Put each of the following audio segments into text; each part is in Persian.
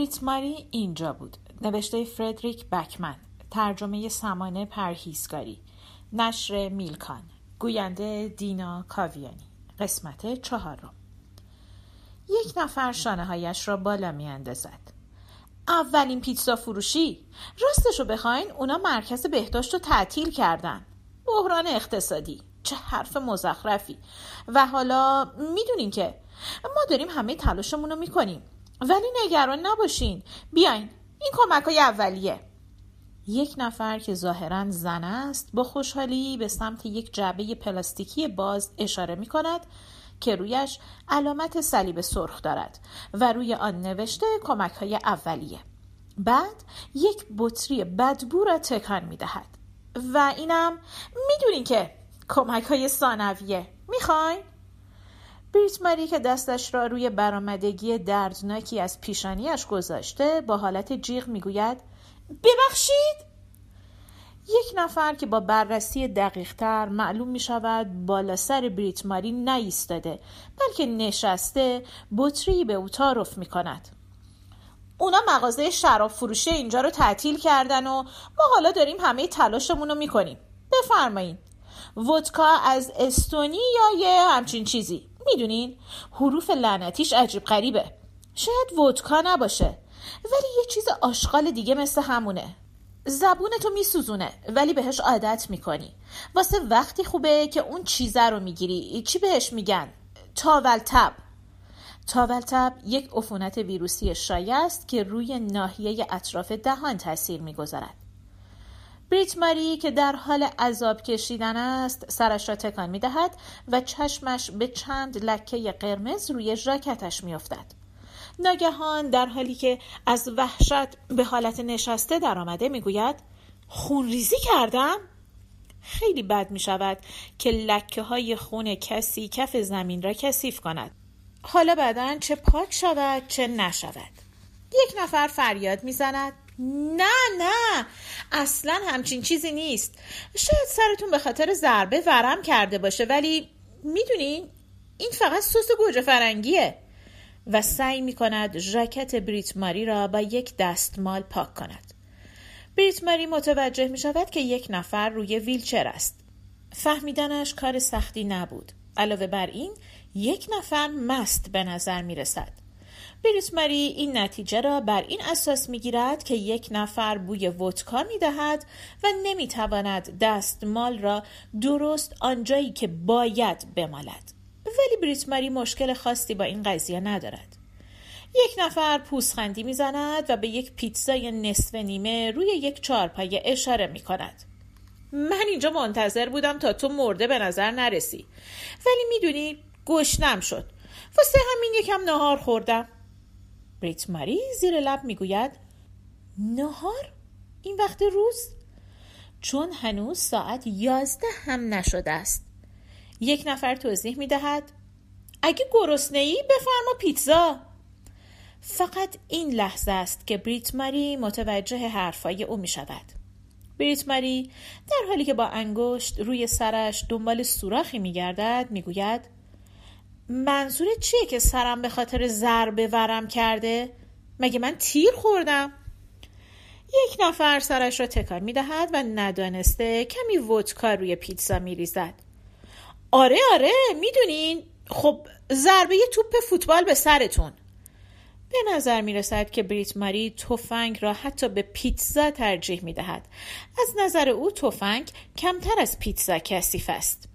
بریت ماری اینجا بود. نوشته فردریک بکمن. ترجمه سمانه پرهیزگاری. نشر میلکان. گوینده دینا کاویانی. قسمت چهارم. یک نفر شانه هایش را بالا می اندازد. اولین پیتزا فروشی؟ راستشو بخواین اونا مرکز بهداشت رو تعطیل کردن. بحران اقتصادی. چه حرف مزخرفی. و حالا می‌دونین که ما داریم همه تلاشمون رو می‌کنیم. ولی نگران نباشین. بیاین. این کمک های اولیه. یک نفر که ظاهرا زن است با خوشحالی به سمت یک جعبه پلاستیکی باز اشاره می کند که رویش علامت صلیب سرخ دارد و روی آن نوشته کمک های اولیه. بعد یک بطری بدبو را تکان می دهد و اینم می‌دونین که کمک های ثانویه. می‌خواین؟ بریت ماری که دستش را روی برآمدگی دردناکی از پیشانیش گذاشته با حالت جیغ می‌گوید ببخشید! یک نفر که با بررسی دقیقتر معلوم می شود بالا سر بریت ماری نیستاده بلکه نشسته بطری به او تعارف می کند اونا مغازه شراب فروشی اینجا رو تعطیل کردن و ما حالا داریم همه تلاشمون رو می‌کنیم. بفرمایین. ودکا از استونی یا یه همچین چیزی؟ می‌دونین؟ حروف لعنتیش عجیب غریبه. شاید ودکا نباشه. ولی یه چیز آشغال دیگه مثل همونه. زبونتو میسوزونه ولی بهش عادت می‌کنی. واسه وقتی خوبه که اون چیزه رو می‌گیری. چی بهش میگن؟ تاولتب. تاولتب یک عفونت ویروسی شایع است که روی ناحیه اطراف دهان تاثیر می‌گذارد. بریت ماری که در حال عذاب کشیدن است سرش را تکان می دهد و چشمش به چند لکه قرمز روی ژاکتش می افتد. ناگهان در حالی که از وحشت به حالت نشسته در آمده می گوید خون ریزی کردم؟ خیلی بد می شود که لکه های خون کسی کف زمین را کثیف کند. حالا بدن چه پاک شود چه نشود. یک نفر فریاد می‌زند نه نه. اصلا همچین چیزی نیست. شاید سرتون به خاطر ضربه ورم کرده باشه ولی می‌دونین این فقط سس گوجه فرنگیه. و سعی می کند ژاکت بریت ماری را با یک دستمال پاک کند. بریت ماری متوجه می شود که یک نفر روی ویلچر است. فهمیدنش کار سختی نبود. علاوه بر این یک نفر مست به نظر می رسد بریت ماری این نتیجه را بر این اساس می گیرد که یک نفر بوی ودکا می دهد و نمی تواند دستمال را درست آنجایی که باید بمالد. ولی بریت ماری مشکل خاصی با این قضیه ندارد. یک نفر پوسخندی می‌زند و به یک پیتزای نصف نیمه روی یک چارپایه اشاره می کند. من اینجا منتظر بودم تا تو مرده به نظر نرسی ولی می‌دونی گشنم شد واسه همین یکم نهار خوردم بریت ماری زیر لب می‌گوید نهار؟ این وقت روز؟ چون هنوز ساعت یازده هم نشده است. یک نفر توضیح می‌دهد اگه گرسنه ای بفرما پیتزا. فقط این لحظه است که بریت ماری متوجه حرفای او می شود. بریت ماری در حالی که با انگشت روی سرش دنبال سوراخی می گردد می گوید منظور چیه که سرم به خاطر ضربه ورم کرده؟ مگه من تیر خوردم؟ یک نفر سرش را تکان می دهد و ندانسته کمی ودکا روی پیتزا می ریزد. آره آره می‌دونین خب ضربه توپ فوتبال به سرتون به نظر می رسد که بریت ماری تفنگ را حتی به پیتزا ترجیح می دهد. از نظر او تفنگ کمتر از پیتزا کثیف است.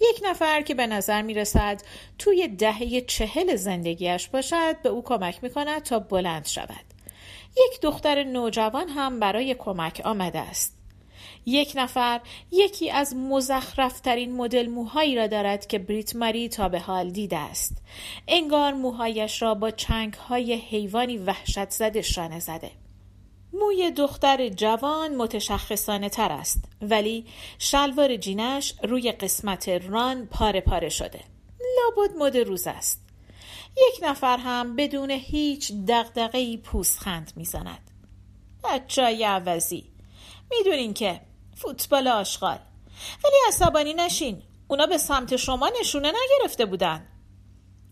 یک نفر که به نظر می رسد توی دهه چهل زندگیش باشد به او کمک می کند تا بلند شود. یک دختر نوجوان هم برای کمک آمده است. یک نفر یکی از مزخرفترین مدل موهایی را دارد که بریت ماری تا به حال دیده است. انگار موهایش را با چنگ های حیوانی وحشت زده شانه زده. موی دختر جوان متشخصانه تر است ولی شلوار جینش روی قسمت ران پاره پاره شده. لابد مد روز است. یک نفر هم بدون هیچ دقدقهی پوستخند می‌زند. بچای عوضی می‌دونین که فوتبال آشغال. ولی عصبانی نشین اونا به سمت شما نشونه نگرفته بودن.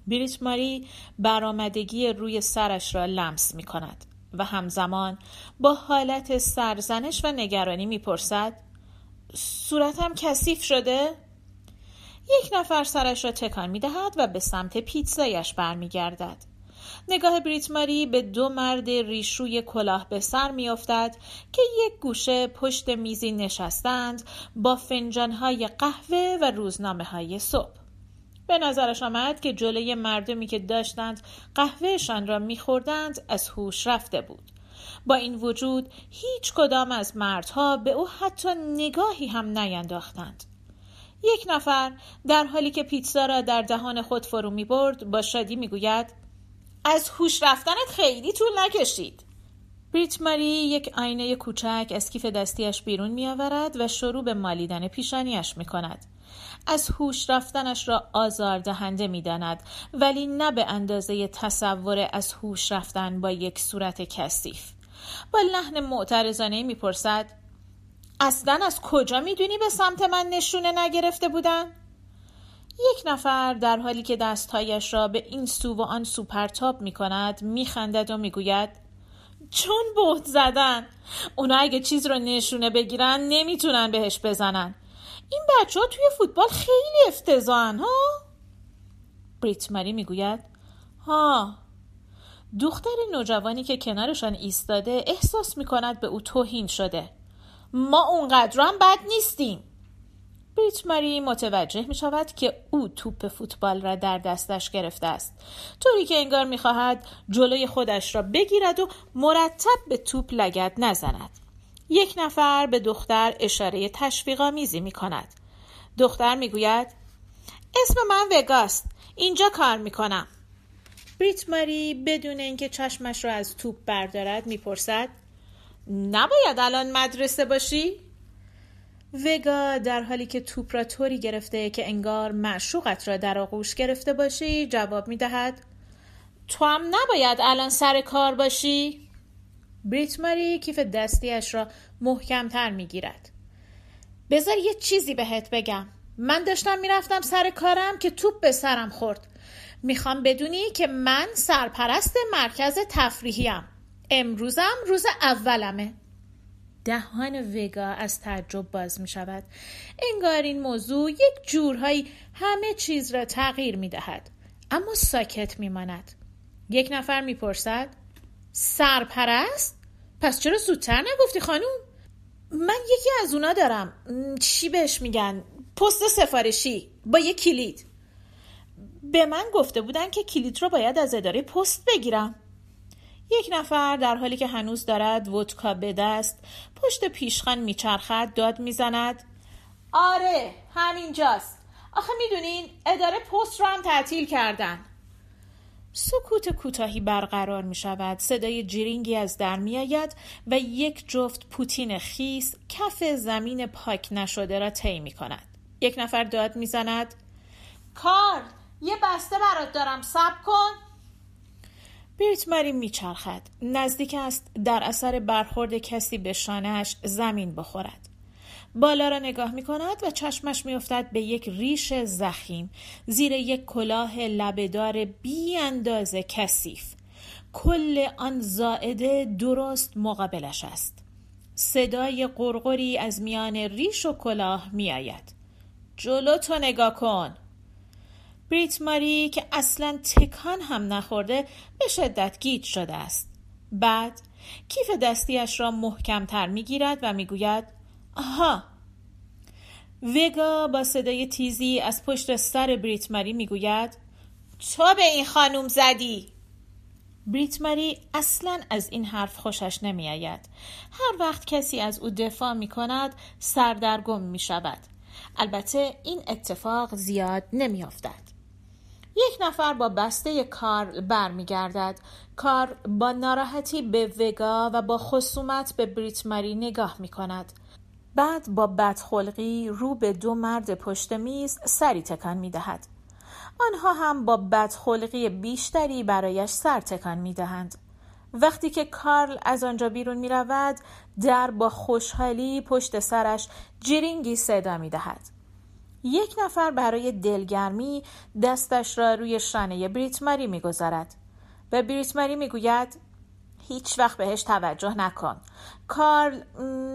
بریت ماری برآمدگی روی سرش را لمس می کند و همزمان با حالت سرزنش و نگرانی می‌پرسد صورتم کثیف شده؟ یک نفر سرش را تکان می دهد و به سمت پیتزایش برمیگردد. نگاه بریت ماری به دو مرد ریشوی کلاه به سر میافتد که یک گوشه پشت میزی نشستند با فنجانهای قهوه و روزنامه های صبح. به نظرش آمد که جلوی مردمی که داشتند قهوهشان را میخوردند از هوش رفته بود. با این وجود هیچ کدام از مردها به او حتی نگاهی هم نینداختند. یک نفر در حالی که پیتزا را در دهان خود فرو می برد با شادی می گوید از هوش رفتنت خیلی طول نکشید. بریت ماری یک آینه کوچک از کیف دستیش بیرون می آورد و شروع به مالیدن پیشانیش می کند. از هوش رفتنش را آزاردهنده می داند ولی نه به اندازه تصور از هوش رفتن با یک صورت کثیف. با لحن معترضانه می‌پرسد اصلا از کجا می‌دونی به سمت من نشونه نگرفته بودن؟ یک نفر در حالی که دستهایش را به این سو و آن سو پرتاب می کند و می گوید چون بهت زدن اونا اگه چیز رو نشونه بگیرن نمی‌تونن بهش بزنن این بچه ها توی فوتبال خیلی افتضاحن ها؟ بریت مری می‌گوید ها دختر نوجوانی که کنارشان ایستاده احساس می کند به او توهین شده. ما اونقدر هم بد نیستیم. بریت ماری متوجه می شود که او توپ فوتبال را در دستش گرفته است. طوری که انگار می خواهد جلوی خودش را بگیرد و مرتب به توپ لگت نزند. یک نفر به دختر اشاره تشویقآمیزی می کند دختر می گوید اسم من وگاست اینجا کار می کنم بریت ماری بدون اینکه چشمش را از توپ بردارد می‌پرسد نباید الان مدرسه باشی؟ وگا در حالی که توپ را طوری گرفته که انگار معشوقت را در آغوش گرفته باشی جواب می دهد تو هم نباید الان سر کار باشی؟ بریت ماری کیف دستیش را محکمتر می گیرد بذار یه چیزی بهت بگم. من داشتم می‌رفتم سر کارم که توپ به سرم خورد. می‌خوام بدونی که من سرپرست مرکز تفریحیم. امروزم روز اولمه. دهان وگا از تعجب باز می شود انگار این موضوع یک جورهایی همه چیز را تغییر می دهد اما ساکت می ماند یک نفر می پرسد سرپرست؟ پس چرا زودتر نگفتی خانوم؟ من یکی از اونا دارم. چی بهش میگن؟ پست سفارشی. با یک کلید. به من گفته بودن که کلید رو باید از اداره پست بگیرم. یک نفر در حالی که هنوز دارد ودکا به دست پشت پیشخان میچرخد داد می‌زند. آره همینجاست. آخه می‌دونین اداره پست رو هم تعطیل کردن. سکوت کوتاهی برقرار می شود صدای جیرینگی از در می آید و یک جفت پوتین خیس کف زمین پاک نشده را طی می کند یک نفر داد می زند کار یه بسته برات دارم سب کن. ماری میچرخد. نزدیک است در اثر برخورد کسی به شانهش زمین بخورد. بالا را نگاه می کند و چشمش می افتد به یک ریش زخیم. زیر یک کلاه لبهدار بی اندازه کثیف. کل آن زائده درست مقابلش است. صدای قرقری از میان ریش و کلاه می آید جلو تو نگاه کن. بریت ماری که اصلا تکان هم نخورده به شدت گیج شده است. بعد کیف دستیش را محکمتر می‌گیرد و می‌گوید آها. وگا با صدای تیزی از پشت سر بریت ماری می‌گوید تو به این خانوم زدی؟ بریت ماری اصلا از این حرف خوشش نمیآید. هر وقت کسی از او دفاع می کند سردرگم می شود البته این اتفاق زیاد نمی افتد. یک نفر با بسته کارل برمیگردد. کار با ناراحتی به وگا و با خصومت به بریت ماری نگاه می کند بعد با بدخلقی رو به دو مرد پشت میز سری تکان می دهد آنها هم با بدخلقی بیشتری برایش سر تکان می دهند وقتی که کارل از آنجا بیرون می رود در با خوشحالی پشت سرش جرینگی صدا می دهد یک نفر برای دلگرمی دستش را روی شانه بریت ماری می‌گذارد. به بریت ماری می‌گوید هیچ وقت بهش توجه نکن. کارل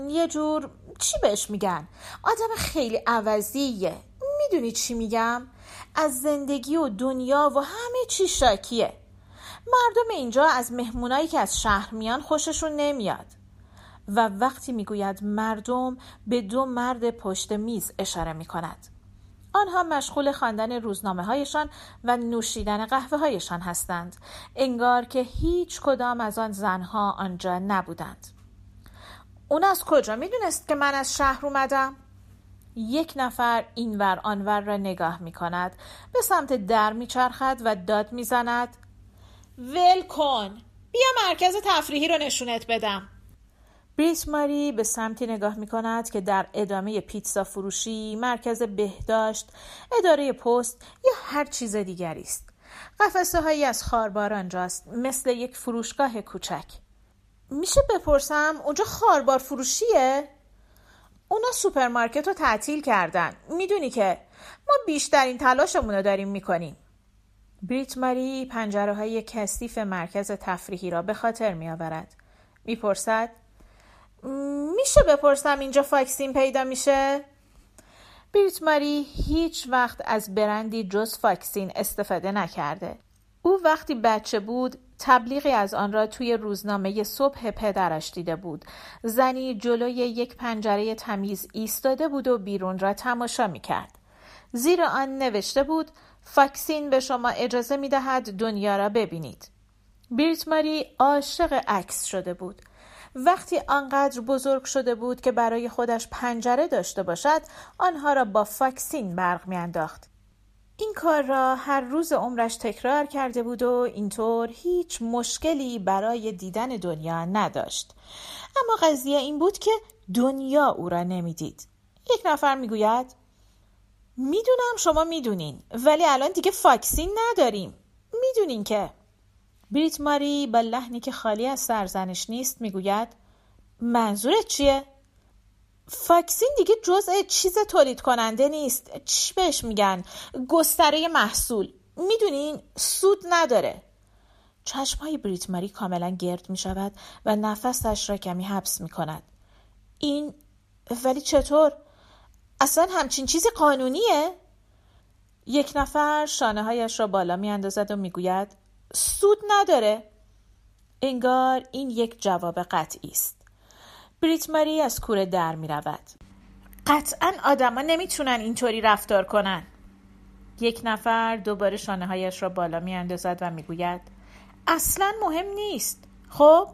یه جور چی بهش میگن؟ آدم خیلی عوضیه. می‌دونی چی میگم؟ از زندگی و دنیا و همه چی شاکیه. مردم اینجا از مهمونایی که از شهر میان خوششون نمیاد. و وقتی می‌گوید مردم به دو مرد پشت میز اشاره می‌کند. آنها مشغول خواندن روزنامه هایشان و نوشیدن قهوه هایشان هستند. انگار که هیچ کدام از آن زنها آنجا نبودند. اون از کجا می‌دونست که من از شهر اومدم؟ یک نفر اینور آنور را نگاه می کند به سمت در میچرخد و داد می‌زند ول کن بیا مرکز تفریحی رو نشونت بدم بریت ماری به سمتی نگاه می کند که در ادامه پیتزا فروشی، مرکز بهداشت، اداره پست یا هر چیز دیگری است. قفسه هایی از خواربار آنجاست مثل یک فروشگاه کوچک. میشه بپرسم اونجا خواربار فروشیه؟ اونا سوپرمارکت رو تعطیل کردن. می‌دونی که ما بیشترین تلاشمون رو داریم می‌کنیم. بریت ماری پنجره های کثیف مرکز تفریحی را به خاطر می آورد. می‌پرسد میشه بپرسم اینجا فاکسین پیدا میشه؟ بریت ماری هیچ وقت از برندی جز فاکسین استفاده نکرده. او وقتی بچه بود تبلیغی از آن را توی روزنامه صبح پدرش دیده بود. زنی جلوی یک پنجره تمیز ایستاده بود و بیرون را تماشا می کرد. زیر آن نوشته بود فاکسین به شما اجازه می دهد دنیا را ببینید. بریت ماری عاشق عکس شده بود. وقتی آنقدر بزرگ شده بود که برای خودش پنجره داشته باشد آنها را با فاکسین برق میانداخت این کار را هر روز عمرش تکرار کرده بود و اینطور هیچ مشکلی برای دیدن دنیا نداشت. اما قضیه این بود که دنیا او را نمی‌دید. یک نفر می‌گوید می‌دونم شما می‌دونین ولی الان دیگه فاکسین نداریم. می‌دونین که؟ بریت ماری با لحنی که خالی از سرزنش نیست می‌گوید منظورت چیه؟ فاکسین دیگه جزء چیز تولید کننده نیست چی بهش میگن؟ گستره محصول می‌دونین سود نداره چشمهای بریت ماری کاملا گرد می شود و نفسش را کمی حبس می کند. این ولی چطور؟ اصلا همچین چیزی قانونیه؟ یک نفر شانه هایش را بالا می اندازد و می گوید سود نداره انگار این یک جواب قطعی است بریت ماری از کوره در می رود قطعا آدما نمی‌تونن اینطوری رفتار کنن. یک نفر دوباره شانه هایش را بالا می اندازد و می‌گوید اصلا مهم نیست. خب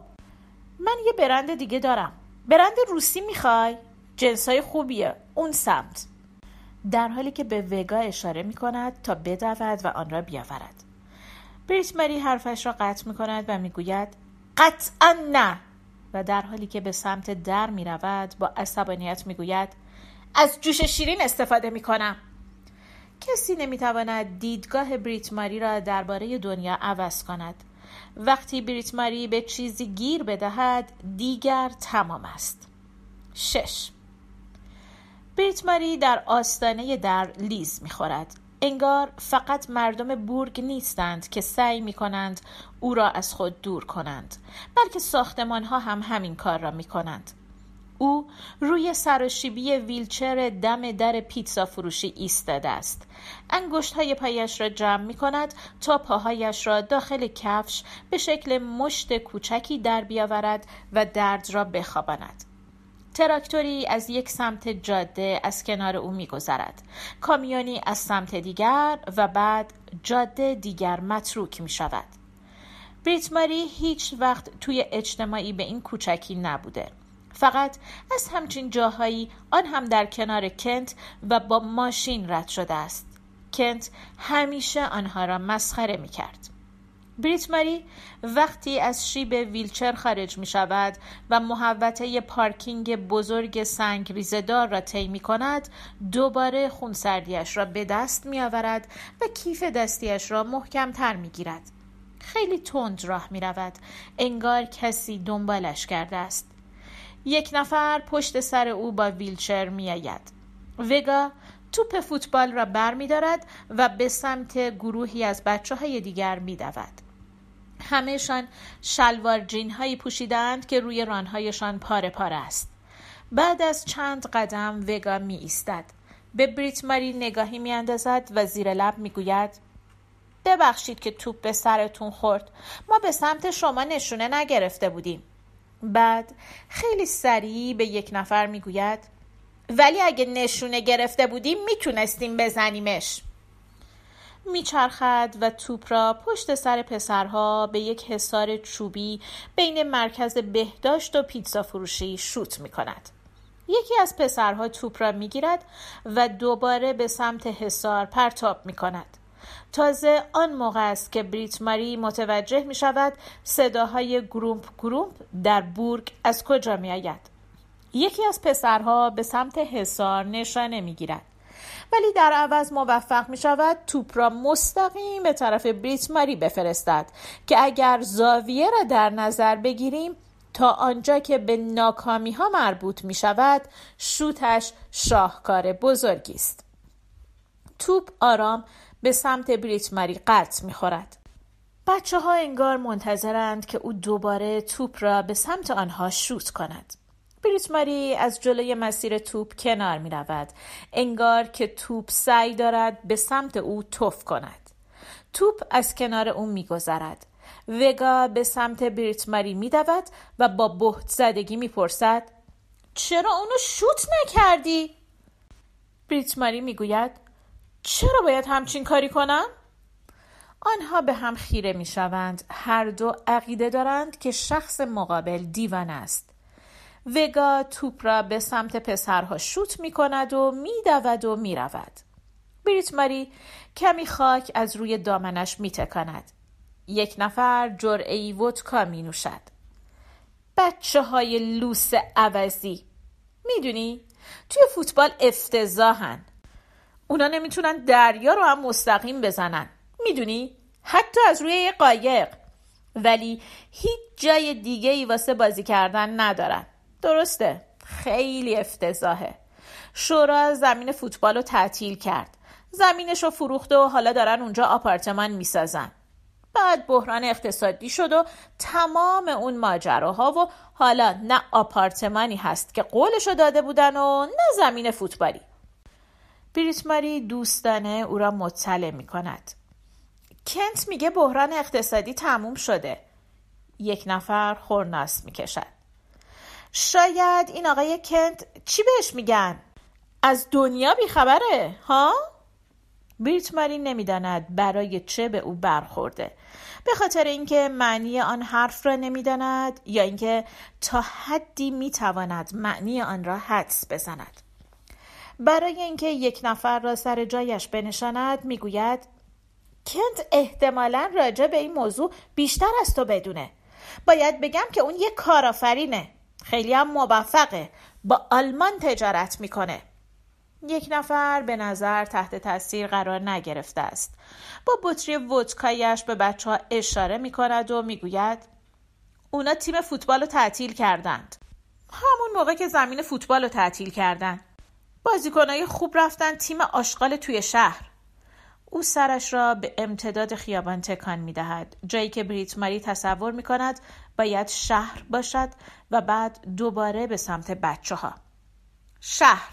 من یه برند دیگه دارم. برند روسی می‌خوای؟ جنسای خوبیه. اون سمت. در حالی که به وگا اشاره می کند تا بدود و آن را بیاورد. بریت ماری حرفش را قطع می کند و می‌گوید قطعا نه. و در حالی که به سمت در می رود با عصبانیت می گوید از جوش شیرین استفاده می کنم کسی نمی تواند دیدگاه بریت ماری را درباره دنیا عوض کند. وقتی بریت ماری به چیزی گیر بدهد دیگر تمام است. شش. بریت ماری در آستانه در لیز می خورد انگار فقط مردم بورگ نیستند که سعی می کنند او را از خود دور کنند بلکه ساختمان ها هم همین کار را می کنند او روی سراشیبی ویلچر دم در پیتزا فروشی ایستاده است. انگشت های پایش را جمع می کند تا پاهایش را داخل کفش به شکل مشت کوچکی در بیاورد و درد را بخواباند. تراکتوری از یک سمت جاده از کنار او میگذرد. کامیونی از سمت دیگر و بعد جاده دیگر متروک می شود بریت ماری هیچ وقت توی اجتماعی به این کوچکی نبوده. فقط از همچین جاهایی آن هم در کنار کنت و با ماشین رد شده است. کنت همیشه آنها را مسخره می کرد بریت ماری وقتی از شیب ویلچر خارج می شود و محوطه پارکینگ بزرگ سنگ ریزدار را طی می کند دوباره خونسردیش را به دست می آورد و کیف دستیش را محکم تر می گیرد. خیلی تند راه می رود. انگار کسی دنبالش کرده است. یک نفر پشت سر او با ویلچر می آید. وگا توپ فوتبال را بر می دارد و به سمت گروهی از بچه های دیگر می دود. همهشان شلوار جین هایی پوشیدند که روی رانهایشان پاره پاره است. بعد از چند قدم وگا می ایستد. به بریت ماری نگاهی می اندازد و زیر لب می گوید ببخشید که توپ به سرتون خورد. ما به سمت شما نشونه نگرفته بودیم. بعد خیلی سریع به یک نفر می گوید ولی اگه نشونه گرفته بودیم می‌تونستیم بزنیمش میچرخد و توپ را پشت سر پسرها به یک حصار چوبی بین مرکز بهداشت و پیتزا فروشی شوت می کند. یکی از پسرها توپ را می گیرد و دوباره به سمت حصار پرتاب می کند. تازه آن موقع است که بریت ماری متوجه می شود صداهای گرومپ گرومپ در بورگ از کجا می آید. یکی از پسرها به سمت حصار نشانه می گیرد. ولی در عوض موفق می شود توپ را مستقیم به طرف بریت ماری بفرستد که اگر زاویه را در نظر بگیریم تا آنجا که به ناکامی ها مربوط می شود شوتش شاهکار بزرگی است. توپ آرام به سمت بریت ماری قطع می خورد. بچه ها انگار منتظرند که او دوباره توپ را به سمت آنها شوت کند. بریت ماری از جلوی مسیر توپ کنار می رود. انگار که توپ سعی دارد به سمت او توف کند. توپ از کنار او می گذرد. وگا به سمت بریت ماری می دود و با بهت زدگی می پرسد چرا اونو شوت نکردی؟ بریت ماری می گوید چرا باید همچین کاری کنم؟ آنها به هم خیره می شوند. هر دو عقیده دارند که شخص مقابل دیوان است. وگا توپ را به سمت پسرها شوت می کند و می دود و می رود. بریت ماری کمی خاک از روی دامنش می تکند. یک نفر جرعی ودکا می نوشد. بچه های لوس عوضی می‌دونی؟ توی فوتبال افتضاحن اونا نمی‌تونن دریا رو هم مستقیم بزنن می‌دونی؟ حتی از روی یه قایق ولی هیچ جای دیگه ای واسه بازی کردن ندارن درسته. خیلی افتضاحه. شورا زمین فوتبال رو تعطیل کرد. زمینش رو فروخته و حالا دارن اونجا آپارتمان می‌سازن. بعد بحران اقتصادی شد و تمام اون ماجراها و حالا نه آپارتمانی هست که قولشو داده بودن و نه زمین فوتبالی. بریت ماری دوستانه او را مطلع می کند کنت میگه بحران اقتصادی تموم شده. یک نفر خورناس می کشد شاید این آقای کنت چی بهش میگن؟ از دنیا بیخبره ها؟ بریت ماری نمی‌داند برای چه به او برخورده به خاطر اینکه معنی آن حرف را نمی‌داند یا اینکه تا حدی می‌تواند معنی آن را حدس بزند برای اینکه یک نفر را سر جایش بنشاند می‌گوید کنت احتمالا راجع به این موضوع بیشتر از تو بدونه باید بگم که اون یک کارآفرینه خیلی هم موفقه. با آلمان تجارت می‌کنه. یک نفر به نظر تحت تاثیر قرار نگرفته است. با بطری ودکایش به بچه ها اشاره می کند و می‌گوید اونا تیم فوتبال رو تعطیل کردند. همون موقع که زمین فوتبال رو تعطیل کردند بازیکنهای خوب رفتن تیم آشغال توی شهر. او سرش را به امتداد خیابان تکان می دهد. جایی که بریت ماری تصور می کند باید شهر باشد و بعد دوباره به سمت بچه ها. شهر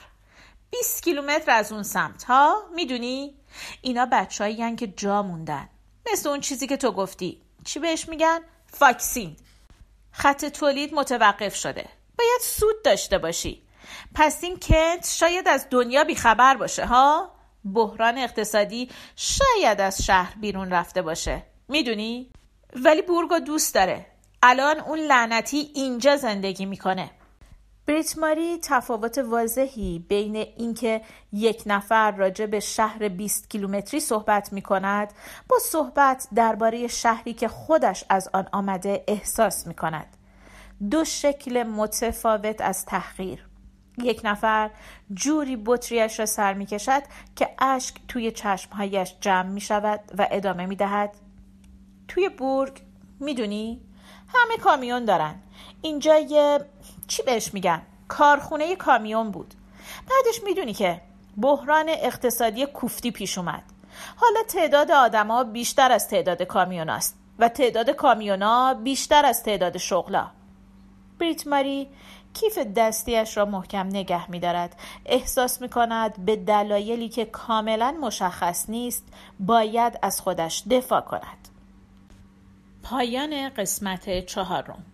20 کیلومتر از اون سمت ها می‌دونی؟ اینا بچه که جا موندن مثل اون چیزی که تو گفتی چی بهش میگن؟ فاکسین خط تولید متوقف شده باید سود داشته باشی پس این کنت شاید از دنیا بیخبر باشه ها؟ بحران اقتصادی شاید از شهر بیرون رفته باشه می‌دونی؟ ولی بورگو دوست داره الان اون لعنتی اینجا زندگی می‌کنه بریت ماری تفاوت واضحی بین اینکه یک نفر راجع به شهر 20 کیلومتری صحبت می کند با صحبت درباره شهری که خودش از آن آمده احساس می کند. دو شکل متفاوت از تحقیر یک نفر جوری بطریش را سر می کشد که اشک توی چشمهایش جمع می شود و ادامه می دهد. توی بورگ می‌دونی؟ همه کامیون دارن اینجا یه چی بهش میگن؟ کارخونه کامیون بود بعدش می‌دونی که بحران اقتصادی کوفتی پیش اومد حالا تعداد آدما بیشتر از تعداد کامیوناست و تعداد کامیونا بیشتر از تعداد شغلا بریت ماری کیف دستیش را محکم نگه می دارد. احساس می کند به دلایلی که کاملا مشخص نیست باید از خودش دفاع کند. پایان قسمت چهارم.